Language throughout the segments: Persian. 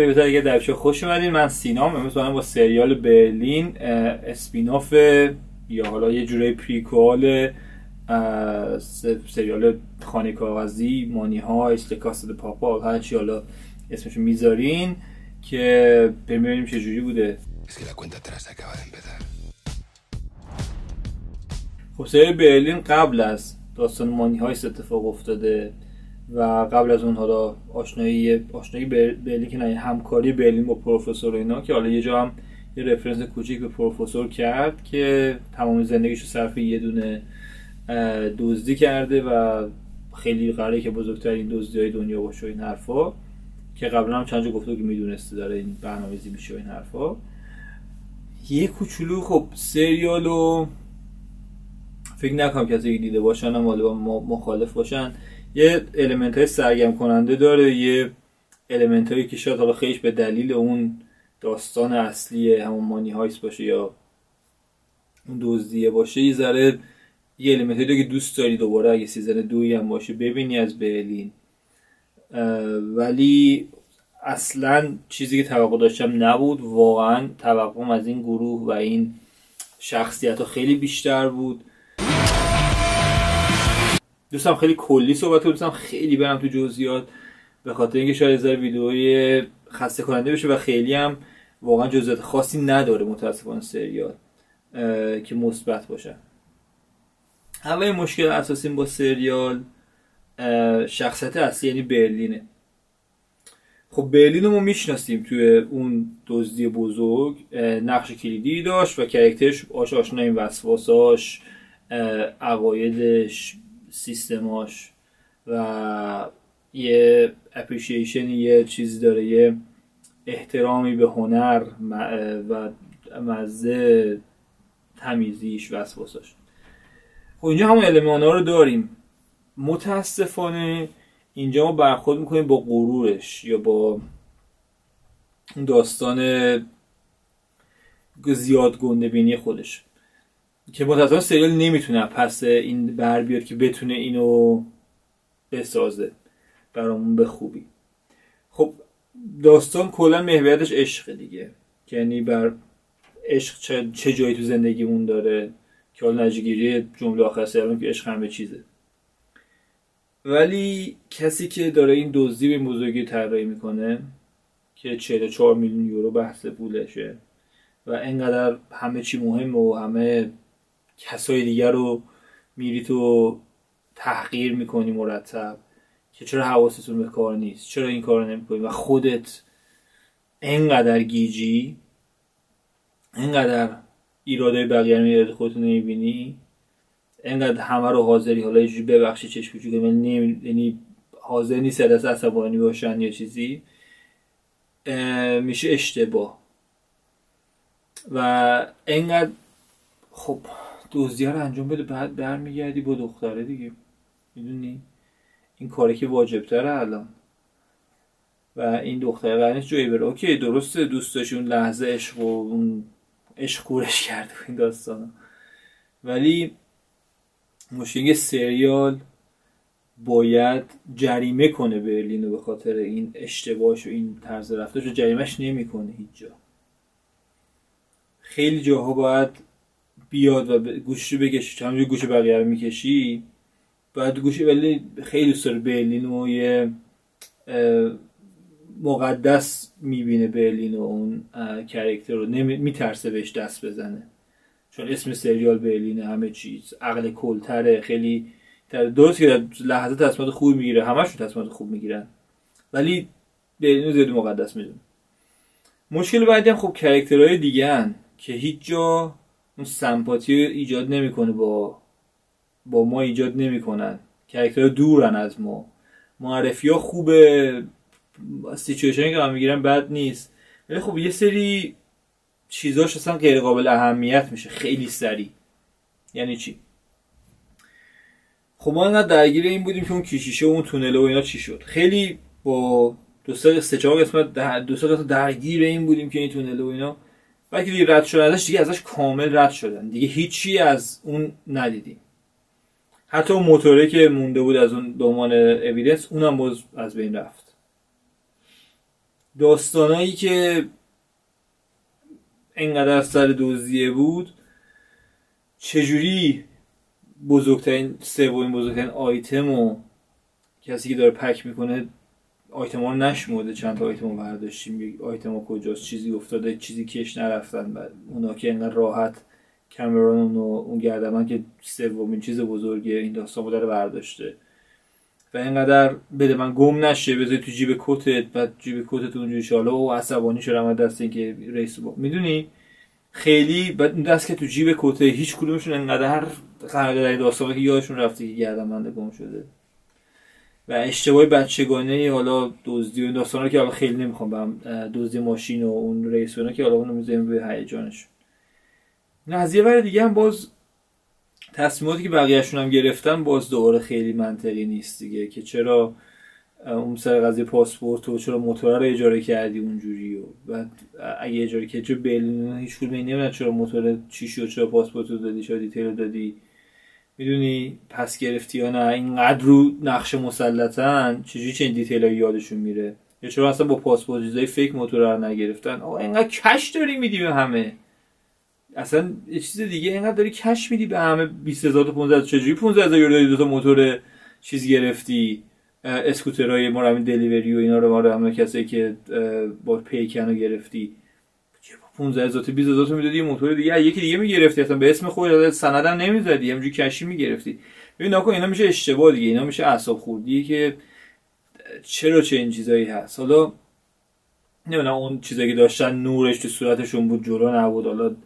به بهتر دیگه دربشه خوش اومدین. من سینام امروز با سریال برلین اسپیناف یا حالا یه جوره پریکوال سریال خانه کاغذی مانی ها استکاست پاپا هر چی حالا اسمشو می‌ذارین که ببینیم چه جوری بوده. خب سریال برلین قبل از داستان مانی های اتفاق افتاده. و قبل از اون حالا آشنایی آشنایی برلین که نه همکاری برلین با پروفسور اینا که حالا یه جا هم یه رفرنس کوچیک به پروفسور کرد که تمام زندگیشو صرف یه دونه دزدی کرده و خیلی قراره که بزرگترین دزدی های دنیا باشه این حرفا که قبلا هم چند جا گفته که می‌دونسته داره این برنامه‌ریزی میشه این حرفا. یه کوچولو خب سریالو فکر نکنم کسی دیده باشن هم مخالف باشن. یه element های سرگم کننده داره یه element هایی که شاید حالا بخشیش به دلیل اون داستان اصلی همون Money Heist باشه یا اون دزدیه باشه یه ذره یه element که دوست داری دوباره اگه season دوی هم باشه ببینی از برلین. ولی اصلا چیزی که توقع داشتم نبود. واقعا توقعم از این گروه و این شخصیت ها خیلی بیشتر بود. دوستم خیلی کلی صحبت دوستم خیلی برم تو جزئیات. به خاطر اینکه شاید از ویدئوی خسته کننده بشه و خیلی هم واقعا جزئیات خاصی نداره متاسفانه سریال که مثبت باشه. اولین مشکل اساسی با سریال شخصیت اصلی یعنی برلینه. خب برلین رو ما می‌شناسیم توی اون دزدی بزرگ نقش کلیدی داشت و کرکترش آش آشنا این وسواساش عقایدش سیستماش و یه اپریشیشن یه چیزی داره یه احترامی به هنر و مزه تمیزیش وسواساش خب اینجا همون علمان ها رو داریم. متاسفانه اینجا ما برخورد می‌کنیم با غرورش یا با داستان زیاد گنده بینی خودش. که متاسفانه سریال نمی‌تونه پس این بر بیاد که بتونه اینو بسازه برامون به خوبی خب داستان کلا محوریتش عشق دیگه. یعنی بر عشق چه, چه جایی تو زندگیمون داره که حالا نجگیری جمله آخر سریال که عشق همه چیزه. ولی کسی که داره این دزدی به بزرگی طراحی می‌کنه که 44 میلیون یورو بحث پولشه و انقدر همه چی مهمه و همه کسای دیگر رو میری تو تحقیر می‌کنی مرتب که چرا حواستون به کار نیست؟ چرا این کار نمی‌کنی؟ و خودت انقدر گیجی انقدر ایراده بقیه رو خودتون نمی‌بینی انقدر همه رو حاضری حالا یه ببخشی چشم که یعنی حاضر نیست دست عصبانی باشن یا چیزی میشه اشتباه. و انقدر خب دزدی رو انجام بده بعد برمیگردی با دختره دیگه. می‌دونی؟ این کاری که واجب تره الان. و این دختره قرنش جایی بره. اوکی درسته دوست اون لحظه عشق و اون عشق کورش کرد این داستانا. ولی مشکل سریال باید جریمه کنه برلین به خاطر این اشتباهش و این طرز رفتارش رو جریمهش نمی‌کنه هیچ جا. خیلی جاها باید بیاد و گوشش رو بکشی همونجور گوش بقیه رو می‌کشی. باید گوشی ولی خیلی دوست داره برلین و یه مقدس می‌بینه برلین و اون کرکتر رو. میترسه بهش دست بزنه. چون اسم سریال برلینه همه چیز. عقل کل تره خیلی درست که در لحظه تصمیمات خوب می‌گیره. همشون تصمیمات خوب می‌گیرن. ولی برلین رو زیادی مقدس می‌دونه. مشکل بعدی هم خب character های دیگه هن که هیچ جا اون sympathy ایجاد نمی‌کنه با با ما ایجاد نمی‌کنن. character ها دورن از ما. معرفی ها خوبه. situation ی که هم می‌گیرن بد نیست. ولی خب یه سری چیزاش اصلا غیر قابل اهمیت میشه. خیلی سریع. یعنی چی؟ خب ما انقدر درگیر این بودیم که اون کشیشه و اون تونله و اینا چی شد. خیلی با دو سه چهار قسمت دو سه درگیر این بودیم که این تونله و اینا. وقتی دیگه رد شدن ازش دیگه ازش کامل رد شدن. دیگه هیچی از اون ندیدیم. حتی اون موتوره که مونده بود از اون دومان اویدنس اونم باز از بین رفت. داستانایی که انقدر سر دزدیه بود چجوری بزرگترین سومین بزرگترین آیتم و کسی که داره پک می‌کنه آیتم ها رو نشموده چند تا آیتم برداشتیم. آیتم ها کجاست؟ چیزی افتاده چیزی کش نرفتن. بعد اونا که انقدر راحت کامرون و اون گردمن که سومین چیز بزرگه این داستان داره برداشته. و اینقدر بده من گم نشه بذاری تو جیب کتت. بعد جیب کتت اونجوری شاله و عصبانی شدم از دست اینکه رئیس با می‌دونی؟ خیلی بعد دست که تو جیب کته هیچ کدومشون انقدر غرق در داستانه که یادشون رفته که گردنبنده گم شده. و اشتباه بچگانه حالا دزدی و داستانا که حالا خیلی نمی‌خوام برم دزدی ماشین و اون رئیس که حالا اونو می‌ذاریم روی هیجانش نه از ور دیگه هم باز تصمیماتی که بقیهشون هم گرفتن باز دوباره خیلی منطقی نیست دیگه که چرا اون سر قضیه پاسپورت و چرا موتور رو اجاره کردی اونجوری و بعد اگه اجاره کردی چرا برلین هیچ کدوم چرا موتور چی و چرا پاسپورت رو دادی چرا detail دادی. می‌دونی پس گرفتی یا نه؟ اینقدر رو نقش مسلطن چجوری چه این detail یادشون میره؟ یا چرا اصلا با پاسپورت fake موتور رو نگرفتن؟ آقا اینقدر کش داری میدی به همه. اصلا یه چیز دیگه اینقدر داری کش میدی به همه. 20000 تا 15000 چجوری 15000 یورو دادی دو تا موتور چیز گرفتی؟ اسکوترهای ما دلیوری و اینا رو ما رو همه کسایی که با پیکن رو گرفتی. 15 هزار تا 20 هزار تا می‌دادی موتور دیگه. یکی دیگه می‌گرفتی اصلا به اسم خودت سندم نمی‌زدی. همینجوری کشی می‌گرفتی. ببین نکن اینا میشه اشتباه دیگه. اینا میشه اعصاب خوردی که چرا چه این چیزایی هست. حالا نمی‌دونم اون چیزایی که داشتن نورش تو صورتشون بود جلو نبود. حالا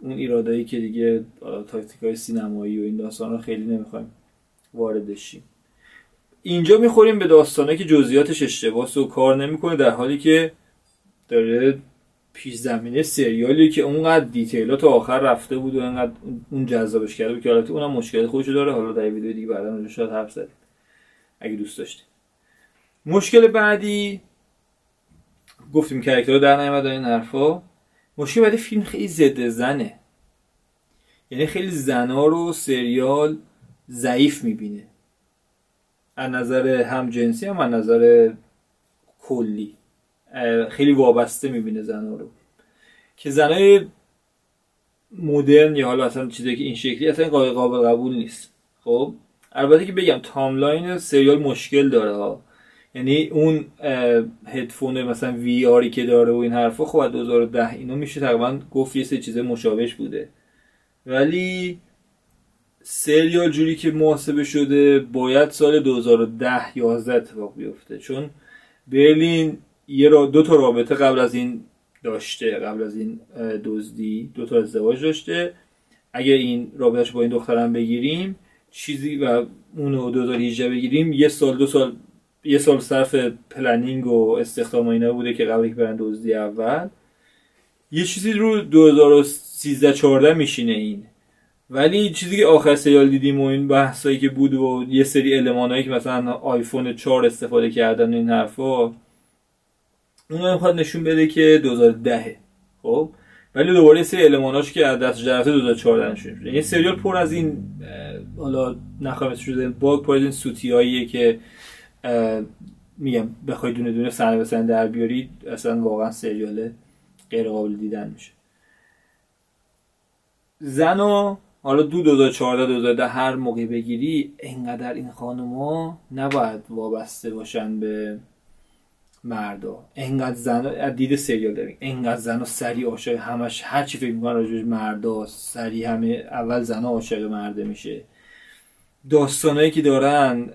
اون ایرادایی که دیگه تاکتیکای سینمایی و این داستان خیلی نمی‌خوایم وارد شیم اینجا می‌خوریم به داستانه که جزئیاتش اشتباس و کار نمی‌کنه در حالی که داره پیش زمینه سریالی که اونقدر دیتیلات آخر رفته بود و انقدر اون جذابش کرده بود که حالت اونم مشکل خودشو داره. حالا در ویدیو دیگه بعدا اونجا شاید حرف زدیم. اگه دوست داشتی مشکل بعدی گفتیم کرکترها در نیامد این حرفا. مشکل بعدی فیلم خیلی ضد زنه. یعنی خیلی زنا رو سریال ضعیف می‌بینه. از نظر هم جنسی هم از نظر کلی. خیلی وابسته می‌بینه زنها رو. که زنای مدرن یا حالا اصلا چیزی که این شکلی اصلا قابل قبول نیست. خب؟ البته که بگم تاملاین سریال مشکل داره ها. یعنی اون هدفون مثلا وی آری که داره و این حرفا خب از 2010 اینو میشه تقریبا گفت یه سه چیز مشابهش بوده. ولی سریال جوری که محاسبه شده باید سال 2010 11 اتفاق بیفته. چون برلین یه را دو تا رابطه قبل از این داشته قبل از این دزدی. دو تا ازدواج داشته. اگه این رابطهش با این دخترم بگیریم چیزی و اونو 2018 بگیریم یه سال دو سال یه سال صرف planning و استخدام و اینا بوده که قبل که برن دزدی اول. یه چیزی رو 2013 14 میشینه این. ولی چیزی که آخر سریال دیدیم و این بحثایی که بود و یه سری المانایی که مثلا آیفون 4 استفاده کردن این حرفا اون می‌خواد نشون بده که 2010 خب؟ ولی دوباره سری الماناش که از دست جرفته 2014 نشون میده. یه سریال پر از این حالا نخواهم شده باگ پر از این سوتیاییه که میگم بخوای دونه دونه صحنه به در بیاری اصلا واقعا سریال غیر قابل دیدن میشه. زن حالا دو 2014 2010 هر موقع بگیری انقدر این خانوما نباید وابسته باشن به مردا. انقدر زن دید سریال داریم. انقدر زن و سری عاشق همش هر چی فکر می‌کنن راجبش مردا سری همه اول زن عاشق مرده میشه. داستانایی که دارن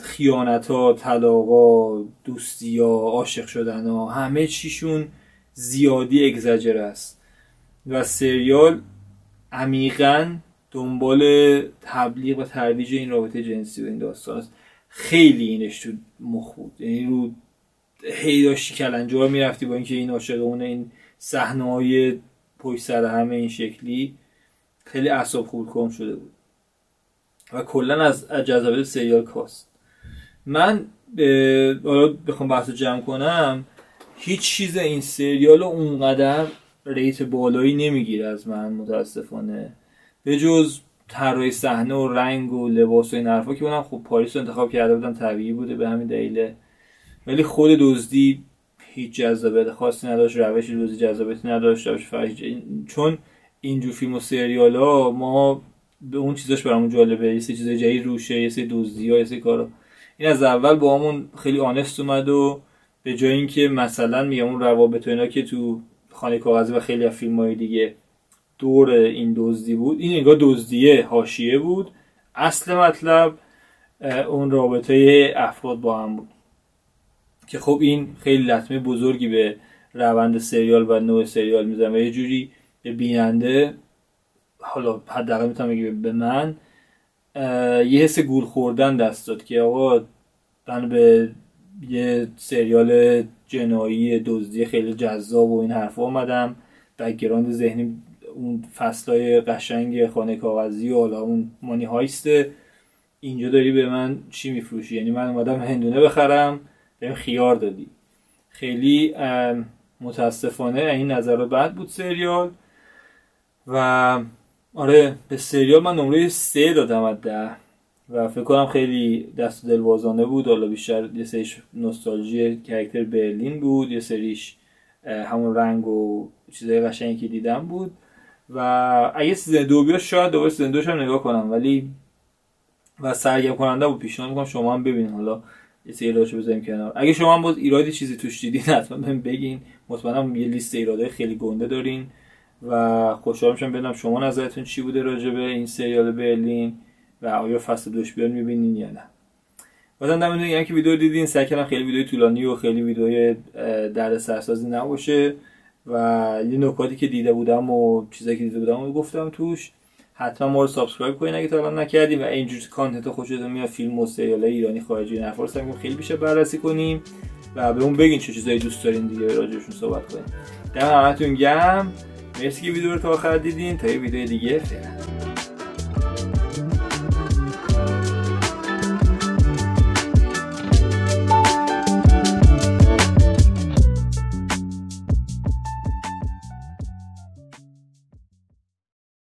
خیانت ها طلاقا دوستی ها عاشق شدن ها همه چیشون زیادی اگزاجر است. و سریال عمیقا دنبال تبلیغ و ترویج این رابطه جنسی و این داستان است. خیلی اینش تو مخ بود. یعنی رو هی داشتی کلنجار می‌رفتی با اینکه این عاشق اون این صحنه های پشت سر همه این شکلی خیلی اعصاب خورد کن شده بود. و کلا از جذابیت سریال کاست. من حالا بخوام بحث جمع کنم هیچ چیز این سریال اونقدر ریت بالایی نمی‌گیره از من متاسفانه. به جز طراحی صحنه و رنگ و لباس و این حرفا که اونم خب پاریس رو انتخاب کرده بودم طبیعی بوده به همین دلیله ولی خود دزدی هیچ جذابیت خاصی نداشت روش روزی جذابیتی نداشت روش چون اینجور فیلم و سریال ها ما به اون چیزاش برامون جالبه. یه سری چیزای جدید روشه یه سری دزدی ها یه سری کارا. این از اول با همون خیلی آنست اومد و به جای اینکه مثلا میگم اون روابط اینا که تو خانه کاغذی و خیلی از فیلم های دیگه دور این دزدی بود این انگار دزدیه حاشیه بود. اصل مطلب اون رابطه افراد با هم بود. که خب این خیلی لطمه بزرگی به روند سریال و نوع سریال می‌زنه و یه جوری به بیننده حالا حداقل می‌تونم بگم به من یه حس گول خوردن دست داد که آقا من به یه سریال جنایی دزدی خیلی جذاب و این حرف اومدم. بکگراند ذهنی اون فصلای قشنگ خانه کاغذی و حالا اون مانی هایسته اینجا داری به من چی میفروشی؟ یعنی من اومدم هندونه بخرم. بهم خیار دادی. خیلی متاسفانه این نظر بعد بود سریال. و آره به سریال من نمره سه دادم از ده. و فکر کنم خیلی دست و دلبازانه بود. حالا بیشتر یه سریش نوستالژی character برلین بود. یه سریش همون رنگ و چیزای قشنگی که دیدم بود. و اگه season دو بیاد شاید دوباره season دوش هم نگاه کنم. ولی و سرگرم کننده بود. پیشنهاد می‌کنم شما هم ببینید حالا ایرادشو بذاریم کنار. اگه شما هم باز ایرادی چیزی توش دیدین حتما بهم بگین. مطمئنم یه لیست ایراده خیلی گنده دارین و خوشحال میشم بدونم شما نظرتون چی بوده راجع به این سریال برلین و آیا فصل دوش میاد می‌بینین یا نه. بازم دم میگم که ویدیو دیدین سعی کردم خیلی ویدیو طولانی و خیلی ویدیو درد سرسازی نباشه و یه نکاتی که دیده بودم و چیزایی که دیده بودم و گفتم توش. حتما ما رو subscribe کنین اگه تا الان نکردین و اینجور content خوشتون میاد فیلم و سریال ایرانی خارجی نفر سعی خیلی بیشتر بررسی کنیم و به اون بگین چه چیزایی دوست دارین دیگه راجعشون صحبت کنیم. در همتون گرم. مرسی که ویدیو رو تا آخر دیدین. تا یه ویدیو دیگه فعلا.